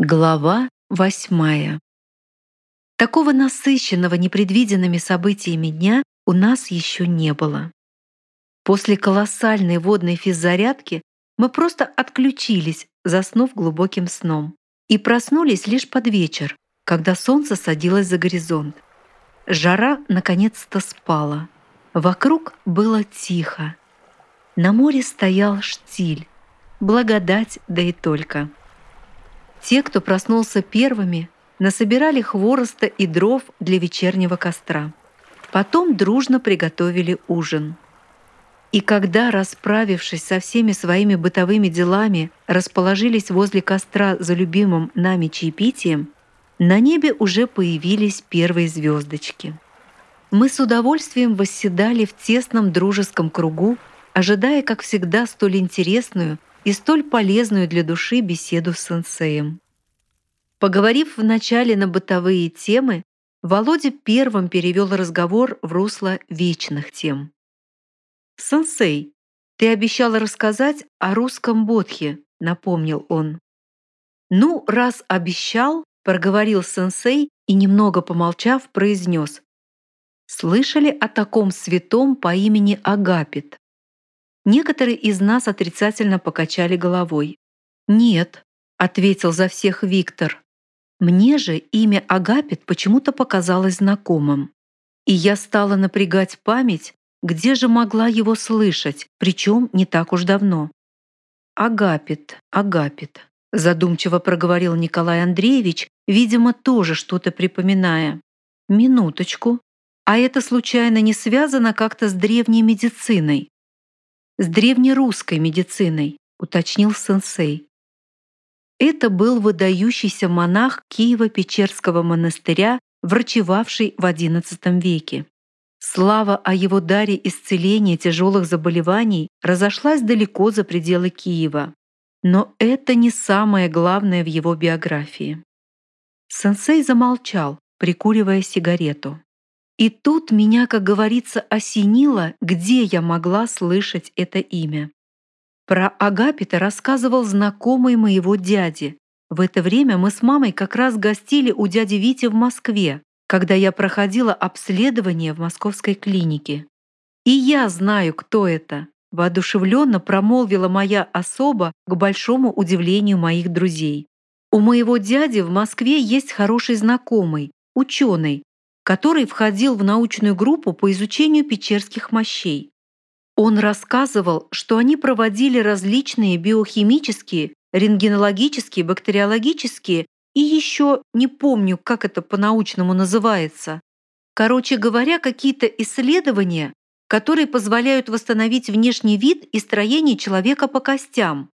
Глава восьмая. Такого насыщенного непредвиденными событиями дня у нас еще не было. После колоссальной водной физзарядки мы просто отключились, заснув глубоким сном, и проснулись лишь под вечер, когда солнце садилось за горизонт. Жара наконец-то спала. Вокруг было тихо. На море стоял штиль. Благодать, да и только. Те, кто проснулся первыми, насобирали хвороста и дров для вечернего костра. Потом дружно приготовили ужин. И когда, расправившись со всеми своими бытовыми делами, расположились возле костра за любимым нами чаепитием, на небе уже появились первые звездочки. Мы с удовольствием восседали в тесном дружеском кругу, ожидая, как всегда, столь интересную и столь полезную для души беседу с сенсеем. Поговорив вначале на бытовые темы, Володя первым перевел разговор в русло вечных тем. «Сенсей, ты обещал рассказать о русском бодхе», — напомнил он. «Ну, раз обещал», — проговорил сенсей и, немного помолчав, произнес. «Слышали о таком святом по имени Агапит?» Некоторые из нас отрицательно покачали головой. «Нет», — ответил за всех Виктор. Мне же имя Агапит почему-то показалось знакомым. И я стала напрягать память, где же могла его слышать, причем не так уж давно. «Агапит, Агапит», — задумчиво проговорил Николай Андреевич, видимо, тоже что-то припоминая. «Минуточку. А это случайно не связано как-то с древней медициной?» С древнерусской медициной, уточнил сенсей. Это был выдающийся монах Киева-Печерского монастыря, врачевавший в XI веке. Слава о его даре исцеления тяжелых заболеваний разошлась далеко за пределы Киева. Но это не самое главное в его биографии. Сенсей замолчал, прикуривая сигарету. И тут меня, как говорится, осенило, где я могла слышать это имя. Про Агапита рассказывал знакомый моего дяди. В это время мы с мамой как раз гостили у дяди Вити в Москве, когда я проходила обследование в московской клинике. И я знаю, кто это, воодушевленно промолвила моя особа к большому удивлению моих друзей. У моего дяди в Москве есть хороший знакомый, ученый, который входил в научную группу по изучению печерских мощей. Он рассказывал, что они проводили различные биохимические, рентгенологические, бактериологические и еще не помню, как это по-научному называется. Короче говоря, какие-то исследования, которые позволяют восстановить внешний вид и строение человека по костям.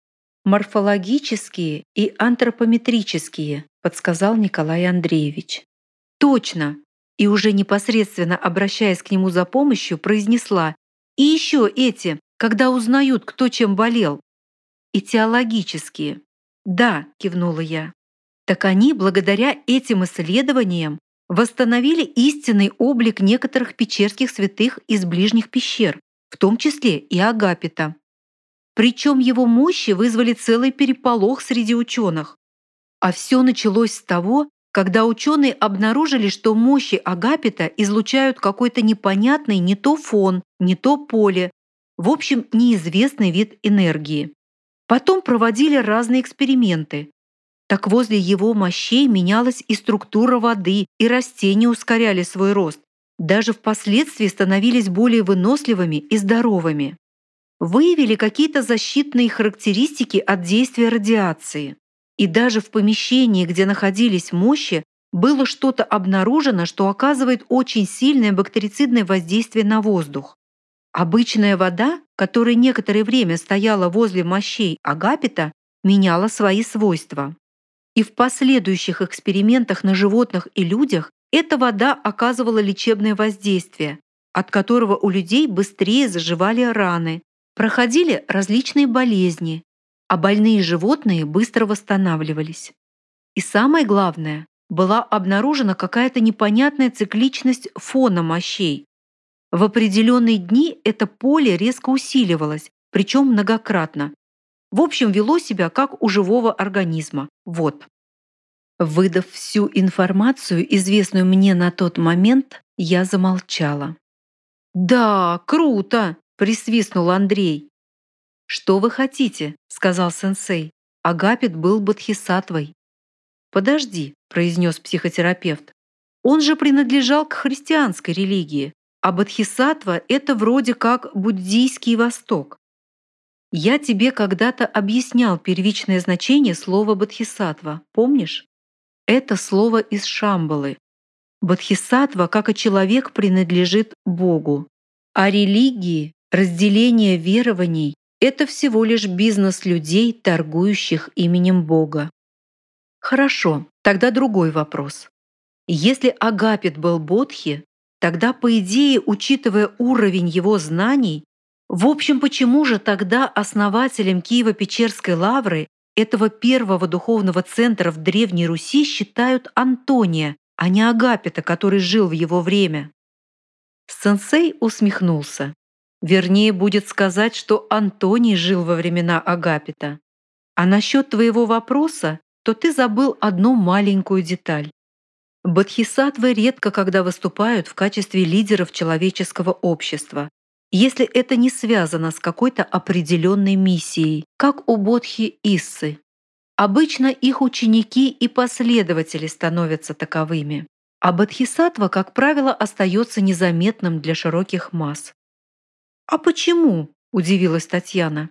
Морфологические и антропометрические, подсказал Николай Андреевич. Точно, и уже непосредственно обращаясь к нему за помощью, произнесла «И еще эти, когда узнают, кто чем болел». «И теологические». «Да», — кивнула я. «Так они, благодаря этим исследованиям, восстановили истинный облик некоторых печерских святых из ближних пещер, в том числе и Агапита. Причем его мощи вызвали целый переполох среди ученых. А все началось с того, когда ученые обнаружили, что мощи Агапита излучают какой-то непонятный не то фон, не то поле, в общем, неизвестный вид энергии. Потом проводили разные эксперименты. Так возле его мощей менялась и структура воды, и растения ускоряли свой рост. Даже впоследствии становились более выносливыми и здоровыми. Выявили какие-то защитные характеристики от действия радиации. И даже в помещении, где находились мощи, было что-то обнаружено, что оказывает очень сильное бактерицидное воздействие на воздух. Обычная вода, которая некоторое время стояла возле мощей агапита, меняла свои свойства. И в последующих экспериментах на животных и людях эта вода оказывала лечебное воздействие, от которого у людей быстрее заживали раны, проходили различные болезни, а больные животные быстро восстанавливались. И самое главное, была обнаружена какая-то непонятная цикличность фона мощей. В определенные дни это поле резко усиливалось, причем многократно. В общем, вело себя как у живого организма. Вот. Выдав всю информацию, известную мне на тот момент, я замолчала. «Да, круто!» — присвистнул Андрей. «Что вы хотите?» — сказал сенсей. Агапит был бодхисаттвой. «Подожди», — произнес психотерапевт. «Он же принадлежал к христианской религии, а бодхисаттва — это вроде как буддийский Восток. Я тебе когда-то объяснял первичное значение слова бодхисаттва, помнишь? Это слово из Шамбалы. Бодхисаттва, как и человек, принадлежит Богу. А религии, разделение верований — это всего лишь бизнес людей, торгующих именем Бога. Хорошо, тогда другой вопрос. Если Агапит был Бодхи, тогда, по идее, учитывая уровень его знаний, в общем, почему же тогда основателем Киево-Печерской лавры этого первого духовного центра в Древней Руси считают Антония, а не Агапита, который жил в его время. Сенсей усмехнулся. Вернее, будет сказать, что Антоний жил во времена Агапита. А насчет твоего вопроса, то ты забыл одну маленькую деталь. Бодхисаттвы редко когда выступают в качестве лидеров человеческого общества, если это не связано с какой-то определенной миссией, как у Бодхи Иссы. Обычно их ученики и последователи становятся таковыми, а Бодхисаттва, как правило, остается незаметным для широких масс. «А почему?» – удивилась Татьяна.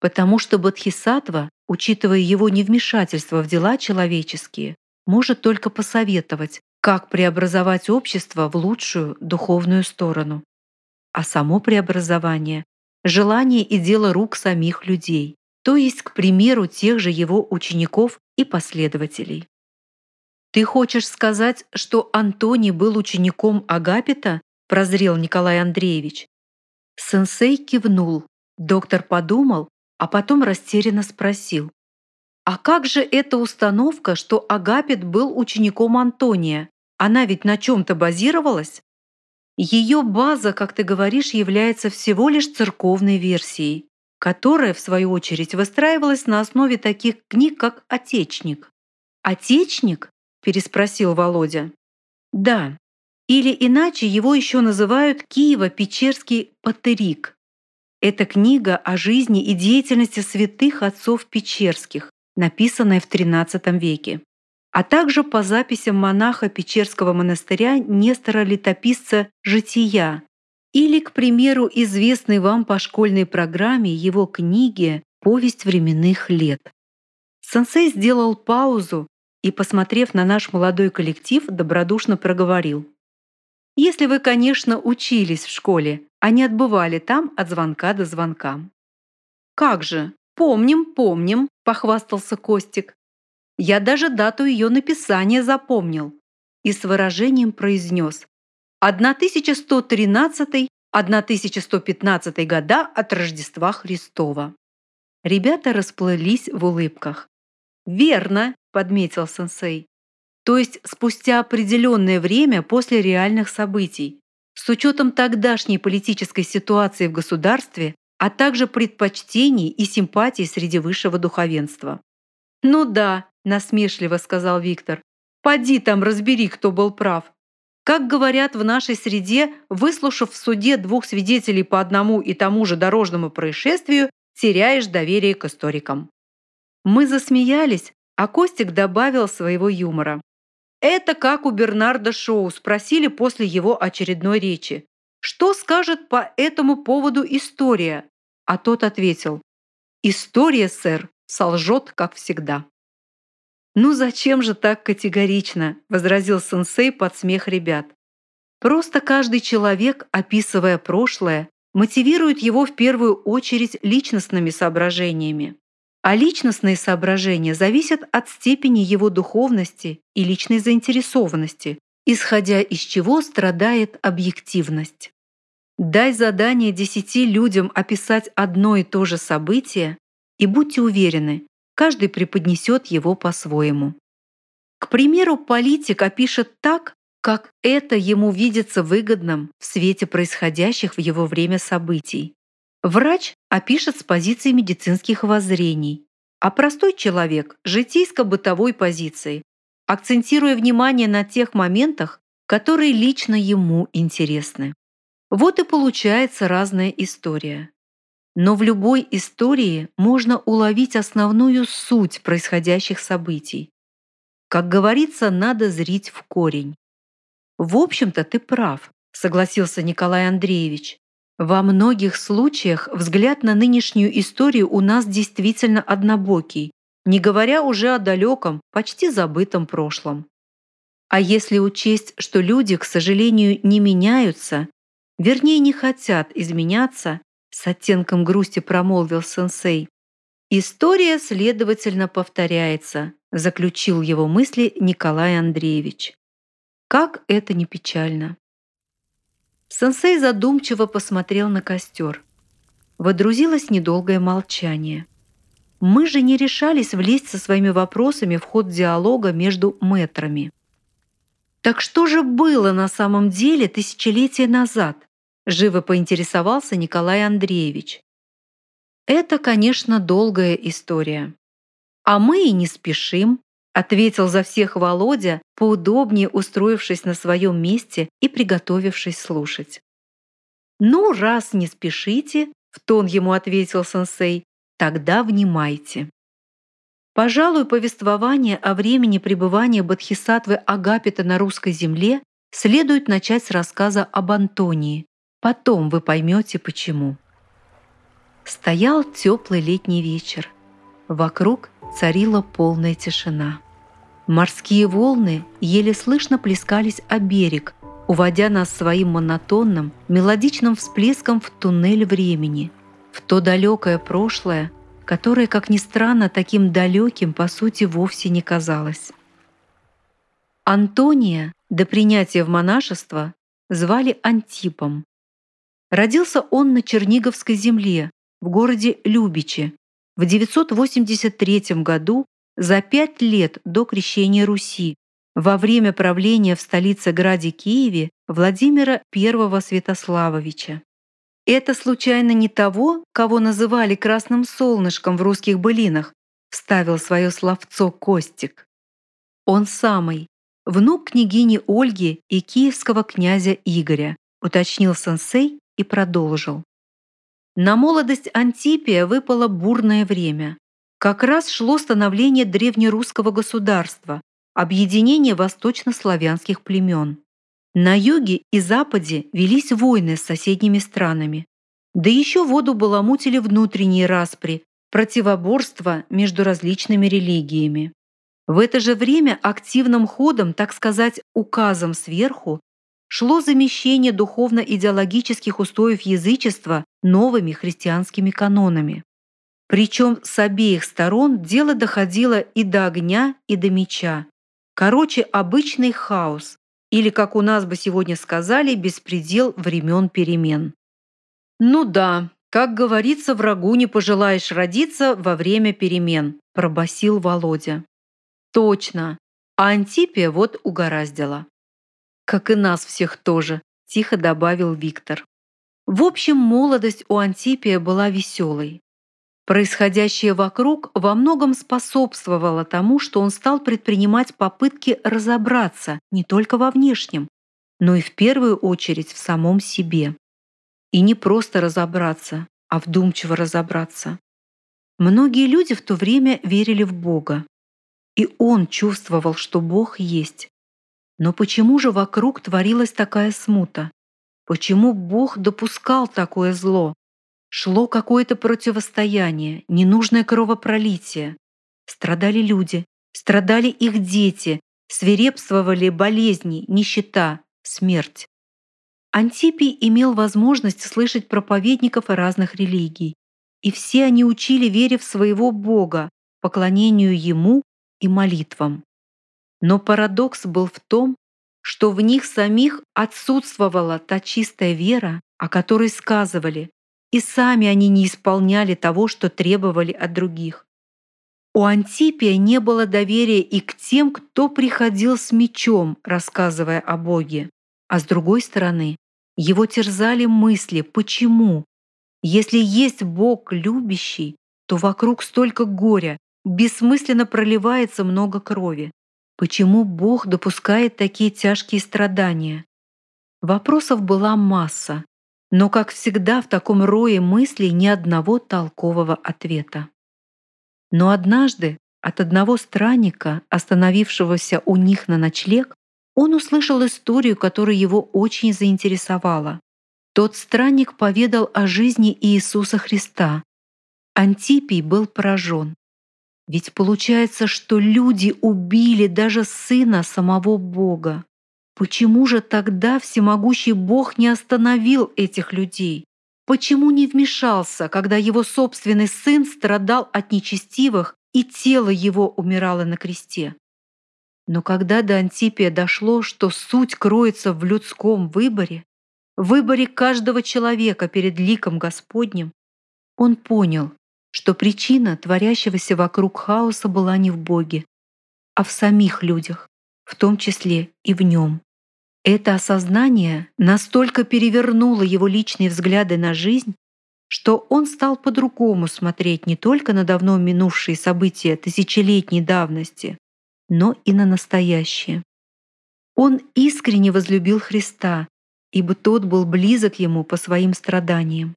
«Потому что Бодхисаттва, учитывая его невмешательство в дела человеческие, может только посоветовать, как преобразовать общество в лучшую духовную сторону а само преобразование — желание и дело рук самих людей, то есть, к примеру, тех же его учеников и последователей. «Ты хочешь сказать, что Антоний был учеником Агапита?» — прозрел Николай Андреевич. Сенсей кивнул. Доктор подумал, а потом растерянно спросил. «А как же эта установка, что Агапит был учеником Антония? Она ведь на чем-то базировалась?» Ее база, как ты говоришь, является всего лишь церковной версией, которая, в свою очередь, выстраивалась на основе таких книг, как «Отечник». «Отечник?» – переспросил Володя. «Да. Или иначе его еще называют Киево-Печерский патерик. Это книга о жизни и деятельности святых отцов Печерских, написанная в XIII веке а также по записям монаха Печерского монастыря Нестора Летописца «Жития» или, к примеру, известной вам по школьной программе его книги «Повесть временных лет». Сенсей сделал паузу и, посмотрев на наш молодой коллектив, добродушно проговорил. «Если вы, конечно, учились в школе, а не отбывали там от звонка до звонка». «Как же! Помним, помним!» — похвастался Костик. Я даже дату ее написания запомнил и с выражением произнес 1113-1115 года от Рождества Христова. Ребята расплылись в улыбках. «Верно», — подметил сенсей. «То есть спустя определенное время после реальных событий, с учетом тогдашней политической ситуации в государстве, а также предпочтений и симпатий среди высшего духовенства». «Ну да, насмешливо сказал Виктор. «Поди там разбери, кто был прав. Как говорят в нашей среде, выслушав в суде двух свидетелей по одному и тому же дорожному происшествию, теряешь доверие к историкам». Мы засмеялись, а Костик добавил своего юмора. Это как у Бернарда Шоу спросили после его очередной речи. Что скажет по этому поводу история? А тот ответил. История, сэр, солжет, как всегда. «Ну зачем же так категорично?» – возразил сенсей под смех ребят. «Просто каждый человек, описывая прошлое, мотивирует его в первую очередь личностными соображениями. А личностные соображения зависят от степени его духовности и личной заинтересованности, исходя из чего страдает объективность. Дай задание десяти людям описать одно и то же событие, и будьте уверены, каждый преподнесет его по-своему. К примеру, политик опишет так, как это ему видится выгодным в свете происходящих в его время событий. Врач опишет с позиции медицинских воззрений, а простой человек – житейско-бытовой позиции, акцентируя внимание на тех моментах, которые лично ему интересны. Вот и получается разная история. Но в любой истории можно уловить основную суть происходящих событий. Как говорится, надо зрить в корень. В общем-то, ты прав, согласился Николай Андреевич. Во многих случаях взгляд на нынешнюю историю у нас действительно однобокий, не говоря уже о далеком, почти забытом прошлом. А если учесть, что люди, к сожалению, не меняются, вернее, не хотят изменяться, с оттенком грусти промолвил сенсей, история, следовательно, повторяется, заключил его мысли Николай Андреевич. Как это не печально. Сенсей задумчиво посмотрел на костер. Водрузилось недолгое молчание. Мы же не решались влезть со своими вопросами в ход диалога между мэтрами. Так что же было на самом деле тысячелетия назад? Живо поинтересовался Николай Андреевич. Это, конечно, долгая история. А мы и не спешим, ответил за всех Володя, поудобнее устроившись на своем месте и приготовившись слушать. «Ну, раз не спешите», — в тон ему ответил сенсей, — «тогда внимайте». Пожалуй, повествование о времени пребывания Бодхисаттвы Агапита на русской земле следует начать с рассказа об Антонии. Потом вы поймете, почему. Стоял теплый летний вечер. Вокруг царила полная тишина. Морские волны еле слышно плескались о берег, уводя нас своим монотонным, мелодичным всплеском в туннель времени, в то далекое прошлое, которое, как ни странно, таким далеким по сути вовсе не казалось. Антония до принятия в монашество звали Антипом. Родился он на Черниговской земле, в городе Любичи, в 983 году за пять лет до крещения Руси, во время правления в столице-граде Киеве Владимира I Святославовича. Это случайно не того, кого называли красным солнышком в русских былинах, вставил свое словцо Костик. Он самый, внук княгини Ольги и киевского князя Игоря, уточнил сенсей и продолжил. На молодость Антипия выпало бурное время. Как раз шло становление древнерусского государства, объединение восточнославянских племен. На юге и западе велись войны с соседними странами. Да еще воду баламутили внутренние распри, противоборства между различными религиями. В это же время активным ходом, так сказать, указом сверху, шло замещение духовно-идеологических устоев язычества новыми христианскими канонами. Причем с обеих сторон дело доходило и до огня, и до меча. Короче, обычный хаос, или, как у нас бы сегодня сказали, беспредел времен перемен. «Ну да, как говорится, врагу не пожелаешь родиться во время перемен», – пробасил Володя. «Точно, а Антипия вот угораздила». «Как и нас всех тоже», – тихо добавил Виктор. В общем, молодость у Антипия была веселой. Происходящее вокруг во многом способствовало тому, что он стал предпринимать попытки разобраться не только во внешнем, но и в первую очередь в самом себе. И не просто разобраться, а вдумчиво разобраться. Многие люди в то время верили в Бога. И он чувствовал, что Бог есть. Но почему же вокруг творилась такая смута? Почему Бог допускал такое зло? Шло какое-то противостояние, ненужное кровопролитие. Страдали люди, страдали их дети, свирепствовали болезни, нищета, смерть. Антипий имел возможность слышать проповедников разных религий, и все они учили вере в своего Бога, поклонению Ему и молитвам. Но парадокс был в том, что в них самих отсутствовала та чистая вера, о которой сказывали, и сами они не исполняли того, что требовали от других. У Антипия не было доверия и к тем, кто приходил с мечом, рассказывая о Боге. А с другой стороны, его терзали мысли, почему? Если есть Бог любящий, то вокруг столько горя, бессмысленно проливается много крови. Почему Бог допускает такие тяжкие страдания? Вопросов была масса, но, как всегда, в таком рое мыслей ни одного толкового ответа. Но однажды от одного странника, остановившегося у них на ночлег, он услышал историю, которая его очень заинтересовала. Тот странник поведал о жизни Иисуса Христа. Антипий был поражен. Ведь получается, что люди убили даже сына самого Бога. Почему же тогда всемогущий Бог не остановил этих людей? Почему не вмешался, когда его собственный сын страдал от нечестивых и тело его умирало на кресте? Но когда до Антипия дошло, что суть кроется в людском выборе, выборе каждого человека перед ликом Господним, он понял, что причина творящегося вокруг хаоса была не в Боге, а в самих людях, в том числе и в нем. Это осознание настолько перевернуло его личные взгляды на жизнь, что он стал по-другому смотреть не только на давно минувшие события тысячелетней давности, но и на настоящее. Он искренне возлюбил Христа, ибо тот был близок ему по своим страданиям.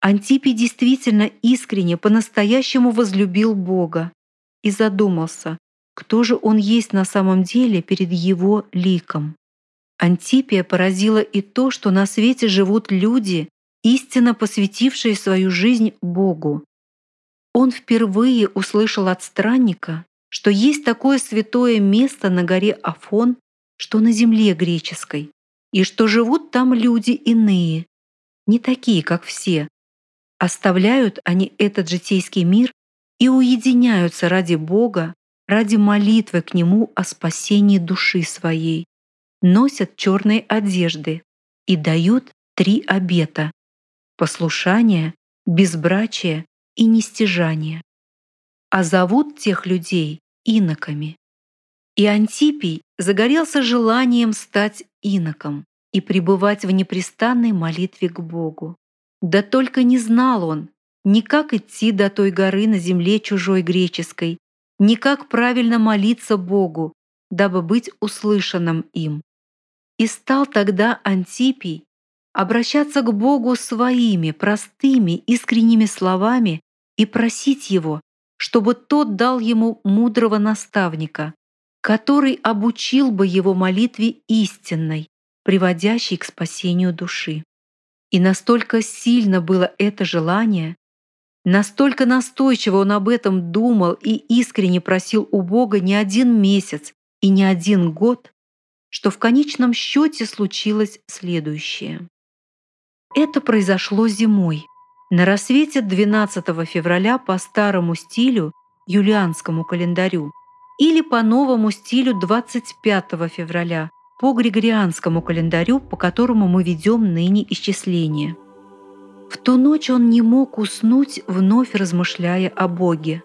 Антипий действительно искренне, по-настоящему возлюбил Бога и задумался, кто же он есть на самом деле перед его ликом. Антипия поразило и то, что на свете живут люди, истинно посвятившие свою жизнь Богу. Он впервые услышал от странника, что есть такое святое место на горе Афон, что на земле греческой, и что живут там люди иные, не такие, как все. Оставляют они этот житейский мир и уединяются ради Бога, ради молитвы к Нему о спасении души своей носят черные одежды и дают три обета — послушание, безбрачие и нестяжание. А зовут тех людей иноками. И Антипий загорелся желанием стать иноком и пребывать в непрестанной молитве к Богу. Да только не знал он, ни как идти до той горы на земле чужой греческой, ни как правильно молиться Богу, дабы быть услышанным им. И стал тогда Антипий обращаться к Богу своими простыми, искренними словами и просить Его, чтобы тот дал ему мудрого наставника, который обучил бы его молитве истинной, приводящей к спасению души. И настолько сильно было это желание, настолько настойчиво он об этом думал и искренне просил у Бога не один месяц и не один год, что в конечном счете случилось следующее. Это произошло зимой, на рассвете 12 февраля по старому стилю, юлианскому календарю, или по новому стилю 25 февраля, по григорианскому календарю, по которому мы ведем ныне исчисление. В ту ночь он не мог уснуть, вновь размышляя о Боге.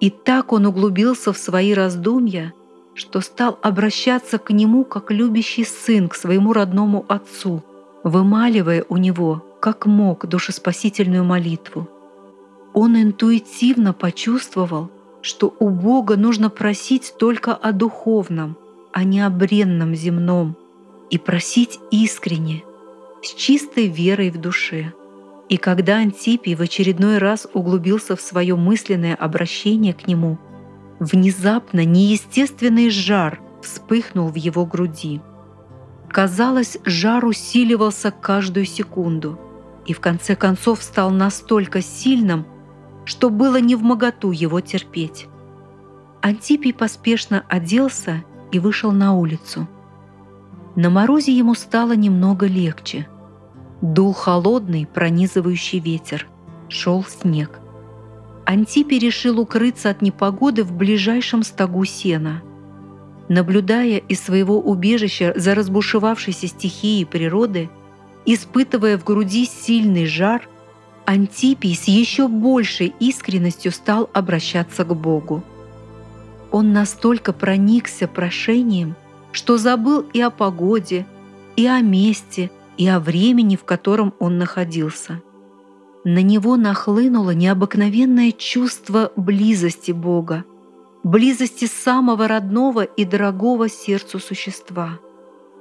И так он углубился в свои раздумья – что стал обращаться к нему как любящий сын к своему родному отцу, вымаливая у него, как мог, душеспасительную молитву. Он интуитивно почувствовал, что у Бога нужно просить только о духовном, а не о бренном земном, и просить искренне, с чистой верой в душе. И когда Антипий в очередной раз углубился в свое мысленное обращение к нему – Внезапно неестественный жар вспыхнул в его груди. Казалось, жар усиливался каждую секунду и в конце концов стал настолько сильным, что было не в моготу его терпеть. Антипий поспешно оделся и вышел на улицу. На морозе ему стало немного легче. Дул холодный, пронизывающий ветер. Шел снег. Антипий решил укрыться от непогоды в ближайшем стогу сена. Наблюдая из своего убежища за разбушевавшейся стихией природы, испытывая в груди сильный жар, Антипий с еще большей искренностью стал обращаться к Богу. Он настолько проникся прошением, что забыл и о погоде, и о месте, и о времени, в котором он находился – на него нахлынуло необыкновенное чувство близости Бога. близости самого родного и дорогого сердцу существа,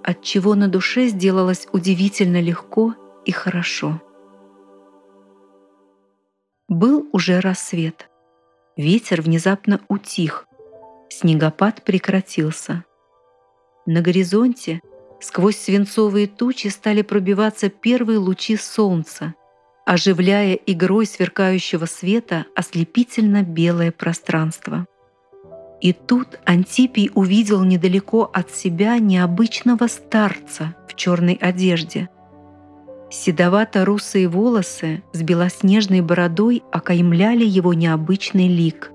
от чего на душе сделалось удивительно легко и хорошо. Был уже рассвет. Ветер внезапно утих. Снегопад прекратился. На горизонте сквозь свинцовые тучи стали пробиваться первые лучи солнца, оживляя игрой сверкающего света ослепительно белое пространство. И тут Антипий увидел недалеко от себя необычного старца в черной одежде. Седовато-русые волосы с белоснежной бородой окаймляли его необычный лик.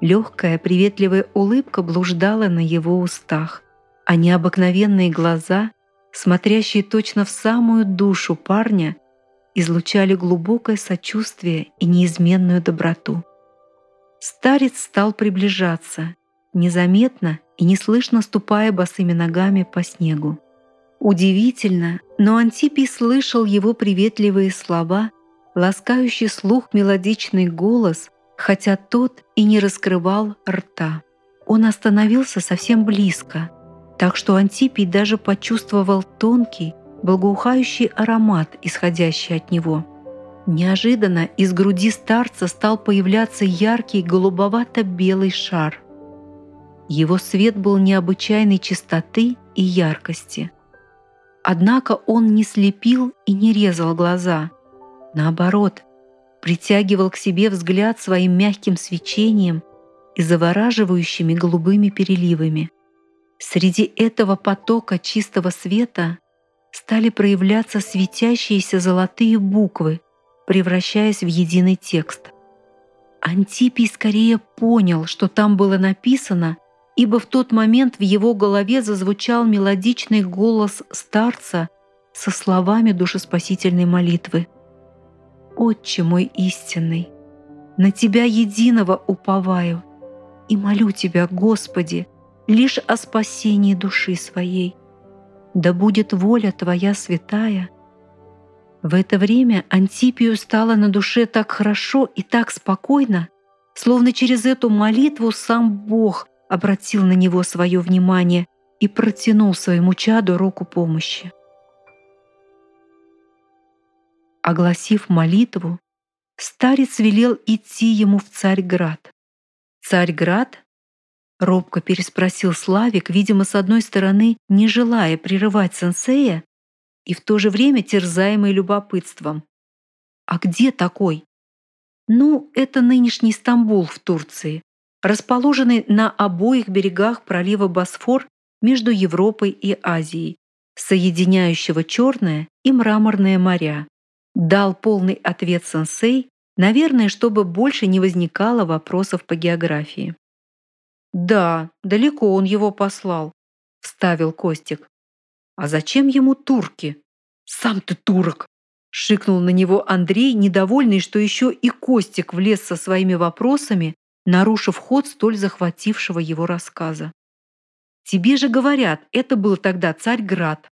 Легкая приветливая улыбка блуждала на его устах, а необыкновенные глаза, смотрящие точно в самую душу парня, излучали глубокое сочувствие и неизменную доброту. Старец стал приближаться, незаметно и неслышно ступая босыми ногами по снегу. Удивительно, но Антипий слышал его приветливые слова, ласкающий слух мелодичный голос, хотя тот и не раскрывал рта. Он остановился совсем близко, так что Антипий даже почувствовал тонкий, благоухающий аромат, исходящий от него. Неожиданно из груди старца стал появляться яркий голубовато-белый шар. Его свет был необычайной чистоты и яркости. Однако он не слепил и не резал глаза. Наоборот, притягивал к себе взгляд своим мягким свечением и завораживающими голубыми переливами. Среди этого потока чистого света стали проявляться светящиеся золотые буквы, превращаясь в единый текст. Антипий скорее понял, что там было написано, ибо в тот момент в его голове зазвучал мелодичный голос старца со словами душеспасительной молитвы. «Отче мой истинный, на Тебя единого уповаю и молю Тебя, Господи, лишь о спасении души своей да будет воля Твоя святая». В это время Антипию стало на душе так хорошо и так спокойно, словно через эту молитву сам Бог обратил на него свое внимание и протянул своему чаду руку помощи. Огласив молитву, старец велел идти ему в Царьград. Царьград Робко переспросил Славик, видимо, с одной стороны, не желая прерывать сенсея, и в то же время терзаемый любопытством. «А где такой?» «Ну, это нынешний Стамбул в Турции, расположенный на обоих берегах пролива Босфор между Европой и Азией, соединяющего Черное и Мраморное моря. Дал полный ответ сенсей, наверное, чтобы больше не возникало вопросов по географии. «Да, далеко он его послал», — вставил Костик. «А зачем ему турки?» «Сам ты турок!» — шикнул на него Андрей, недовольный, что еще и Костик влез со своими вопросами, нарушив ход столь захватившего его рассказа. «Тебе же говорят, это был тогда Царьград».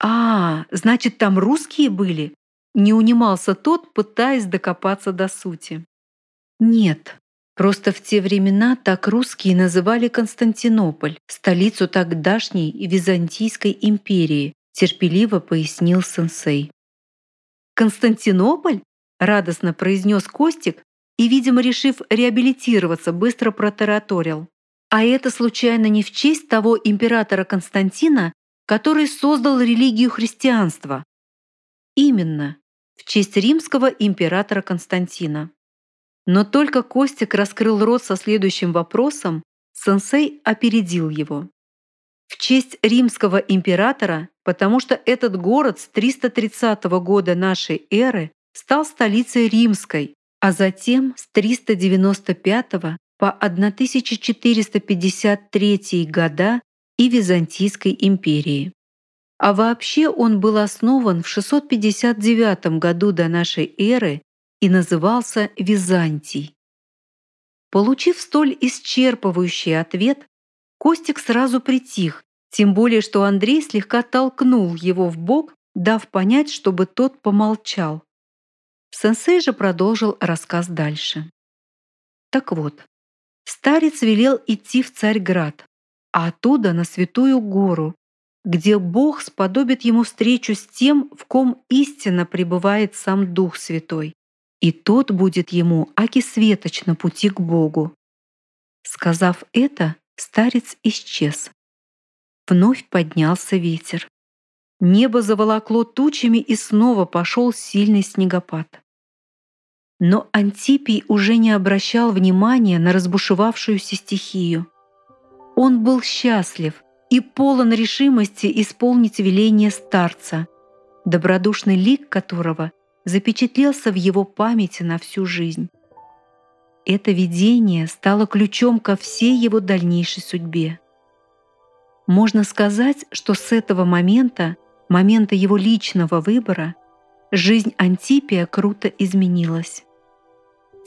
«А, значит, там русские были?» Не унимался тот, пытаясь докопаться до сути. «Нет, Просто в те времена так русские называли Константинополь, столицу тогдашней Византийской империи, терпеливо пояснил сенсей. «Константинополь?» — радостно произнес Костик и, видимо, решив реабилитироваться, быстро протараторил. «А это случайно не в честь того императора Константина, который создал религию христианства?» «Именно, в честь римского императора Константина». Но только Костик раскрыл рот со следующим вопросом, сенсей опередил его. В честь римского императора, потому что этот город с 330 года нашей эры стал столицей римской, а затем с 395 по 1453 года и Византийской империи. А вообще он был основан в 659 году до нашей эры и назывался Византий. Получив столь исчерпывающий ответ, Костик сразу притих, тем более что Андрей слегка толкнул его в бок, дав понять, чтобы тот помолчал. Сенсей же продолжил рассказ дальше. Так вот, старец велел идти в Царьград, а оттуда на Святую Гору, где Бог сподобит ему встречу с тем, в ком истинно пребывает сам Дух Святой, и тот будет ему аки светоч на пути к Богу. Сказав это, старец исчез. Вновь поднялся ветер. Небо заволокло тучами и снова пошел сильный снегопад. Но Антипий уже не обращал внимания на разбушевавшуюся стихию. Он был счастлив и полон решимости исполнить веление старца, добродушный лик которого запечатлелся в его памяти на всю жизнь. Это видение стало ключом ко всей его дальнейшей судьбе. Можно сказать, что с этого момента, момента его личного выбора, жизнь Антипия круто изменилась.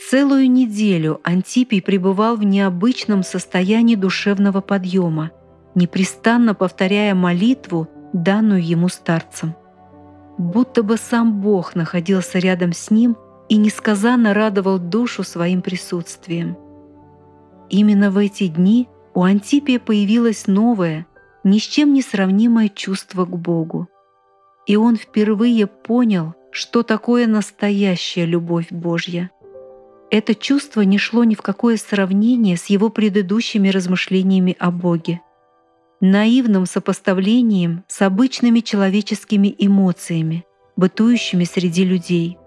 Целую неделю Антипий пребывал в необычном состоянии душевного подъема, непрестанно повторяя молитву, данную ему старцем. Будто бы сам Бог находился рядом с ним и несказанно радовал душу своим присутствием. Именно в эти дни у Антипия появилось новое, ни с чем не сравнимое чувство к Богу. И он впервые понял, что такое настоящая любовь Божья — это чувство не шло ни в какое сравнение с его предыдущими размышлениями о Боге, наивным сопоставлением с обычными человеческими эмоциями, бытующими среди людей.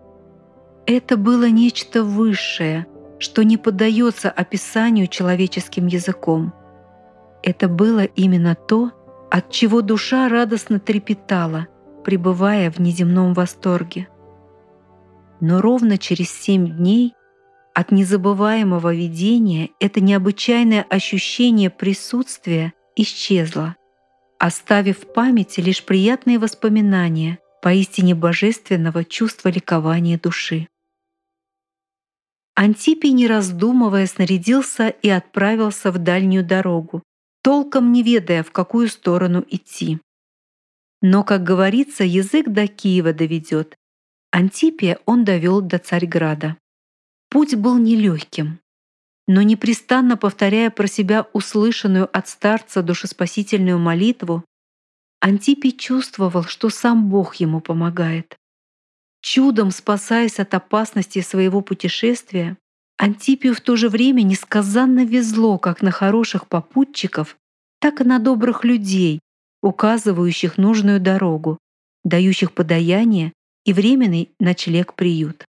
Это было нечто высшее, что не поддается описанию человеческим языком. Это было именно то, от чего душа радостно трепетала, пребывая в неземном восторге. Но ровно через семь дней от незабываемого видения это необычайное ощущение присутствия исчезло, оставив в памяти лишь приятные воспоминания поистине божественного чувства ликования души. Антипий, не раздумывая, снарядился и отправился в дальнюю дорогу, толком не ведая, в какую сторону идти. Но, как говорится, язык до Киева доведет. Антипия он довел до Царьграда. Путь был нелегким, но непрестанно повторяя про себя услышанную от старца душеспасительную молитву, Антипий чувствовал, что сам Бог ему помогает. Чудом спасаясь от опасности своего путешествия, Антипию в то же время несказанно везло как на хороших попутчиков, так и на добрых людей, указывающих нужную дорогу, дающих подаяние и временный ночлег-приют.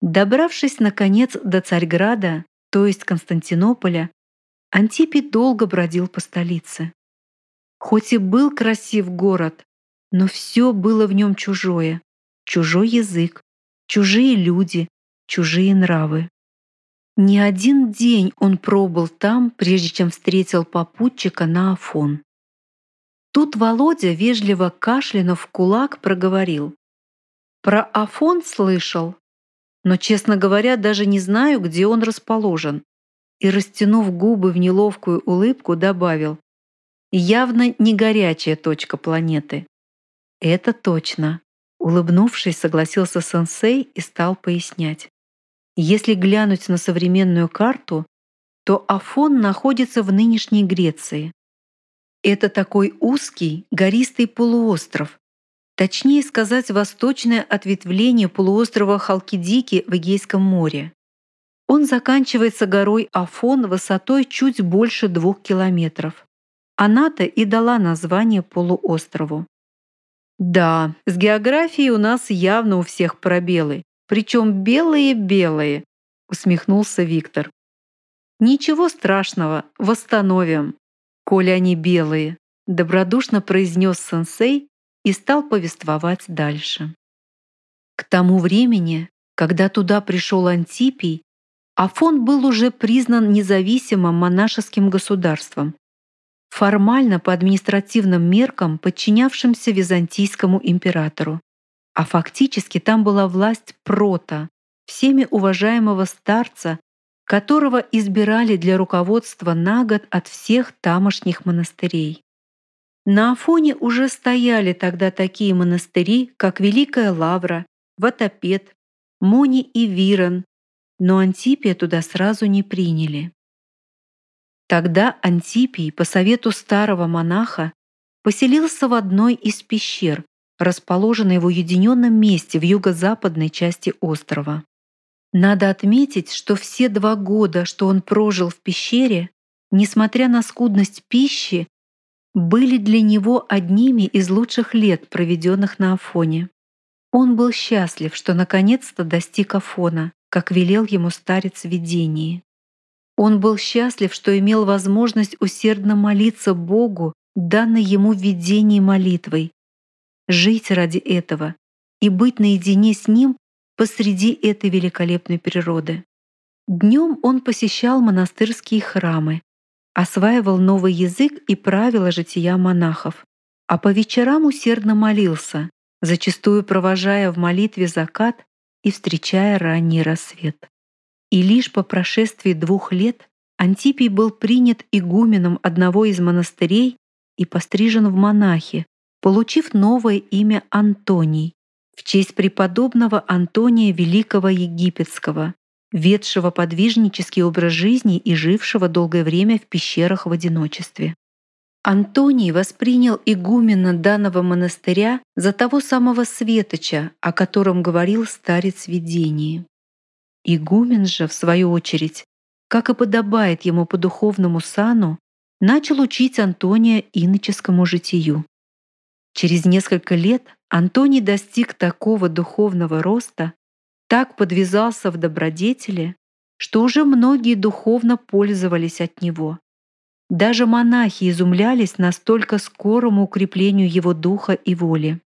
Добравшись, наконец, до Царьграда, то есть Константинополя, Антипий долго бродил по столице. Хоть и был красив город, но все было в нем чужое. Чужой язык, чужие люди, чужие нравы. Не один день он пробыл там, прежде чем встретил попутчика на Афон. Тут Володя, вежливо кашлянув в кулак, проговорил. «Про Афон слышал, но, честно говоря, даже не знаю, где он расположен. И, растянув губы в неловкую улыбку, добавил, явно не горячая точка планеты. Это точно. Улыбнувшись, согласился сенсей и стал пояснять. Если глянуть на современную карту, то Афон находится в нынешней Греции. Это такой узкий, гористый полуостров, Точнее сказать, восточное ответвление полуострова Халкидики в Эгейском море. Он заканчивается горой Афон высотой чуть больше двух километров. Она-то и дала название полуострову. Да, с географией у нас явно у всех пробелы, причем белые-белые, усмехнулся Виктор. Ничего страшного, восстановим, коли они белые, добродушно произнес сенсей и стал повествовать дальше. К тому времени, когда туда пришел Антипий, Афон был уже признан независимым монашеским государством, формально по административным меркам подчинявшимся византийскому императору, а фактически там была власть прота, всеми уважаемого старца, которого избирали для руководства на год от всех тамошних монастырей. На Афоне уже стояли тогда такие монастыри, как Великая Лавра, Ватопед, Мони и Вирон, но Антипия туда сразу не приняли. Тогда Антипий по совету старого монаха поселился в одной из пещер, расположенной в уединенном месте в юго-западной части острова. Надо отметить, что все два года, что он прожил в пещере, несмотря на скудность пищи, были для него одними из лучших лет, проведенных на Афоне. Он был счастлив, что наконец-то достиг Афона, как велел ему старец в видении. Он был счастлив, что имел возможность усердно молиться Богу, данной ему в видении молитвой, жить ради этого и быть наедине с Ним посреди этой великолепной природы. Днем он посещал монастырские храмы, осваивал новый язык и правила жития монахов, а по вечерам усердно молился, зачастую провожая в молитве закат и встречая ранний рассвет. И лишь по прошествии двух лет Антипий был принят игуменом одного из монастырей и пострижен в монахи, получив новое имя Антоний в честь преподобного Антония Великого Египетского, ведшего подвижнический образ жизни и жившего долгое время в пещерах в одиночестве. Антоний воспринял игумена данного монастыря за того самого Светоча, о котором говорил старец видении. Игумен же, в свою очередь, как и подобает ему по духовному сану, начал учить Антония иноческому житию. Через несколько лет Антоний достиг такого духовного роста, так подвязался в добродетели, что уже многие духовно пользовались от него. Даже монахи изумлялись настолько скорому укреплению его духа и воли.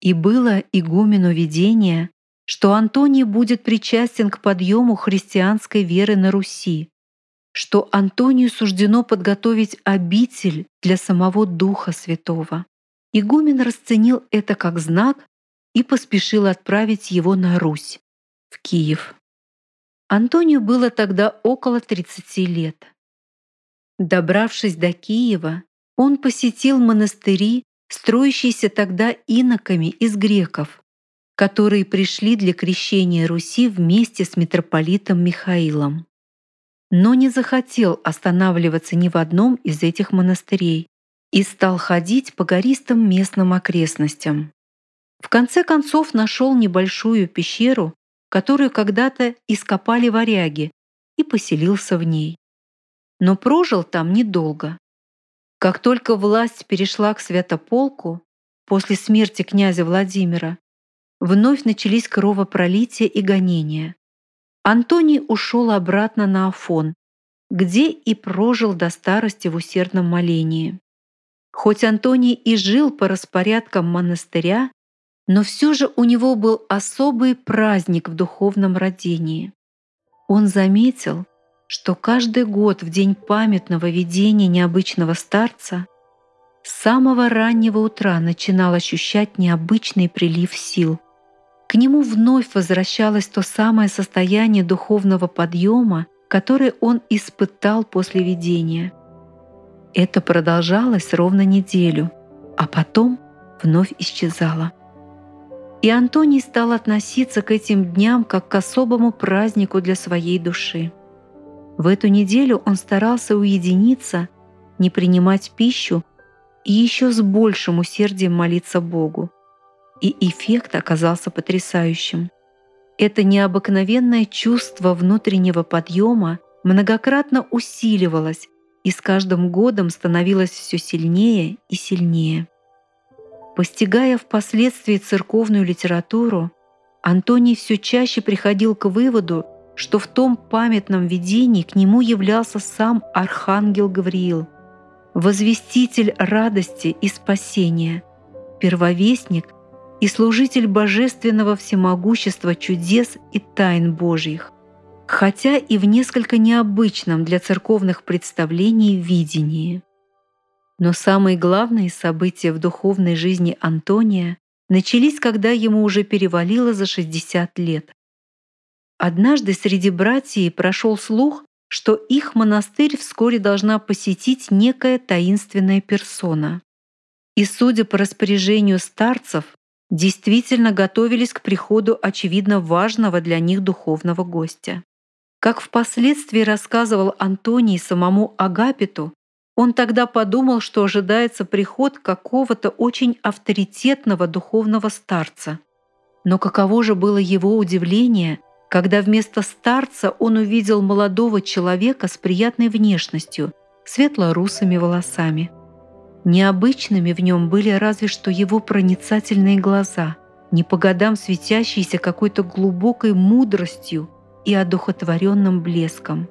И было игумену видение, что Антоний будет причастен к подъему христианской веры на Руси, что Антонию суждено подготовить обитель для самого Духа Святого. Игумен расценил это как знак и поспешил отправить его на Русь, в Киев. Антонию было тогда около 30 лет. Добравшись до Киева, он посетил монастыри, строящиеся тогда иноками из греков, которые пришли для крещения Руси вместе с митрополитом Михаилом. Но не захотел останавливаться ни в одном из этих монастырей и стал ходить по гористым местным окрестностям. В конце концов нашел небольшую пещеру, которую когда-то ископали варяги, и поселился в ней но прожил там недолго. Как только власть перешла к Святополку, после смерти князя Владимира, вновь начались кровопролитие и гонения. Антоний ушел обратно на Афон, где и прожил до старости в усердном молении. Хоть Антоний и жил по распорядкам монастыря, но все же у него был особый праздник в духовном родении. Он заметил, что каждый год в день памятного видения необычного старца с самого раннего утра начинал ощущать необычный прилив сил. К нему вновь возвращалось то самое состояние духовного подъема, которое он испытал после видения. Это продолжалось ровно неделю, а потом вновь исчезало. И Антоний стал относиться к этим дням как к особому празднику для своей души. В эту неделю он старался уединиться, не принимать пищу и еще с большим усердием молиться Богу. И эффект оказался потрясающим. Это необыкновенное чувство внутреннего подъема многократно усиливалось и с каждым годом становилось все сильнее и сильнее. Постигая впоследствии церковную литературу, Антоний все чаще приходил к выводу, что в том памятном видении к нему являлся сам Архангел Гавриил, возвеститель радости и спасения, первовестник и служитель божественного всемогущества чудес и тайн Божьих, хотя и в несколько необычном для церковных представлений видении. Но самые главные события в духовной жизни Антония начались, когда ему уже перевалило за 60 лет. Однажды среди братьев прошел слух, что их монастырь вскоре должна посетить некая таинственная персона. И, судя по распоряжению старцев, действительно готовились к приходу очевидно важного для них духовного гостя. Как впоследствии рассказывал Антоний самому Агапиту, он тогда подумал, что ожидается приход какого-то очень авторитетного духовного старца. Но каково же было его удивление, когда вместо старца он увидел молодого человека с приятной внешностью, светло-русыми волосами. Необычными в нем были разве что его проницательные глаза, не по годам светящиеся какой-то глубокой мудростью и одухотворенным блеском.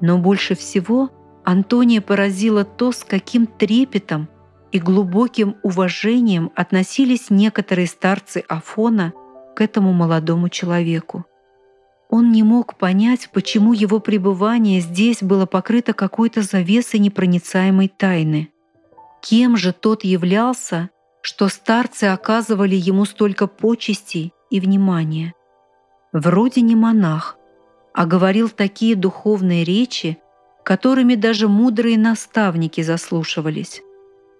Но больше всего Антония поразило то, с каким трепетом и глубоким уважением относились некоторые старцы Афона к этому молодому человеку. Он не мог понять, почему его пребывание здесь было покрыто какой-то завесой непроницаемой тайны. Кем же тот являлся, что старцы оказывали ему столько почестей и внимания? Вроде не монах, а говорил такие духовные речи, которыми даже мудрые наставники заслушивались.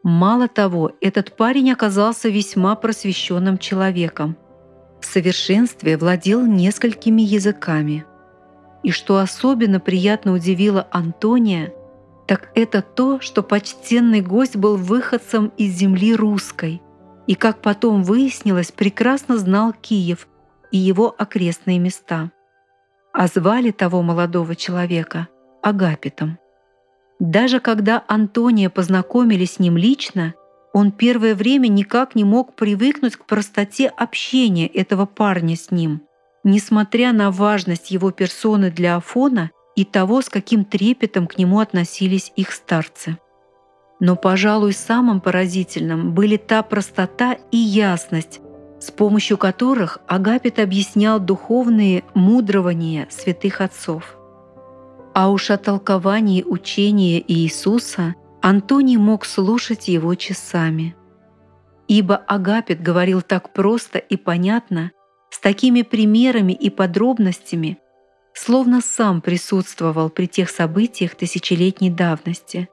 Мало того, этот парень оказался весьма просвещенным человеком. В совершенстве владел несколькими языками. И что особенно приятно удивило Антония – так это то, что почтенный гость был выходцем из земли русской и, как потом выяснилось, прекрасно знал Киев и его окрестные места. А звали того молодого человека Агапитом. Даже когда Антония познакомились с ним лично, он первое время никак не мог привыкнуть к простоте общения этого парня с ним. Несмотря на важность его персоны для Афона и того, с каким трепетом к нему относились их старцы. Но, пожалуй, самым поразительным были та простота и ясность, с помощью которых Агапит объяснял духовные мудрования святых отцов. А уж о толковании учения Иисуса Антоний мог слушать его часами. Ибо Агапит говорил так просто и понятно, с такими примерами и подробностями, словно сам присутствовал при тех событиях тысячелетней давности.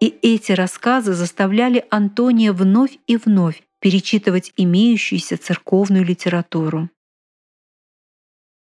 И эти рассказы заставляли Антония вновь и вновь перечитывать имеющуюся церковную литературу.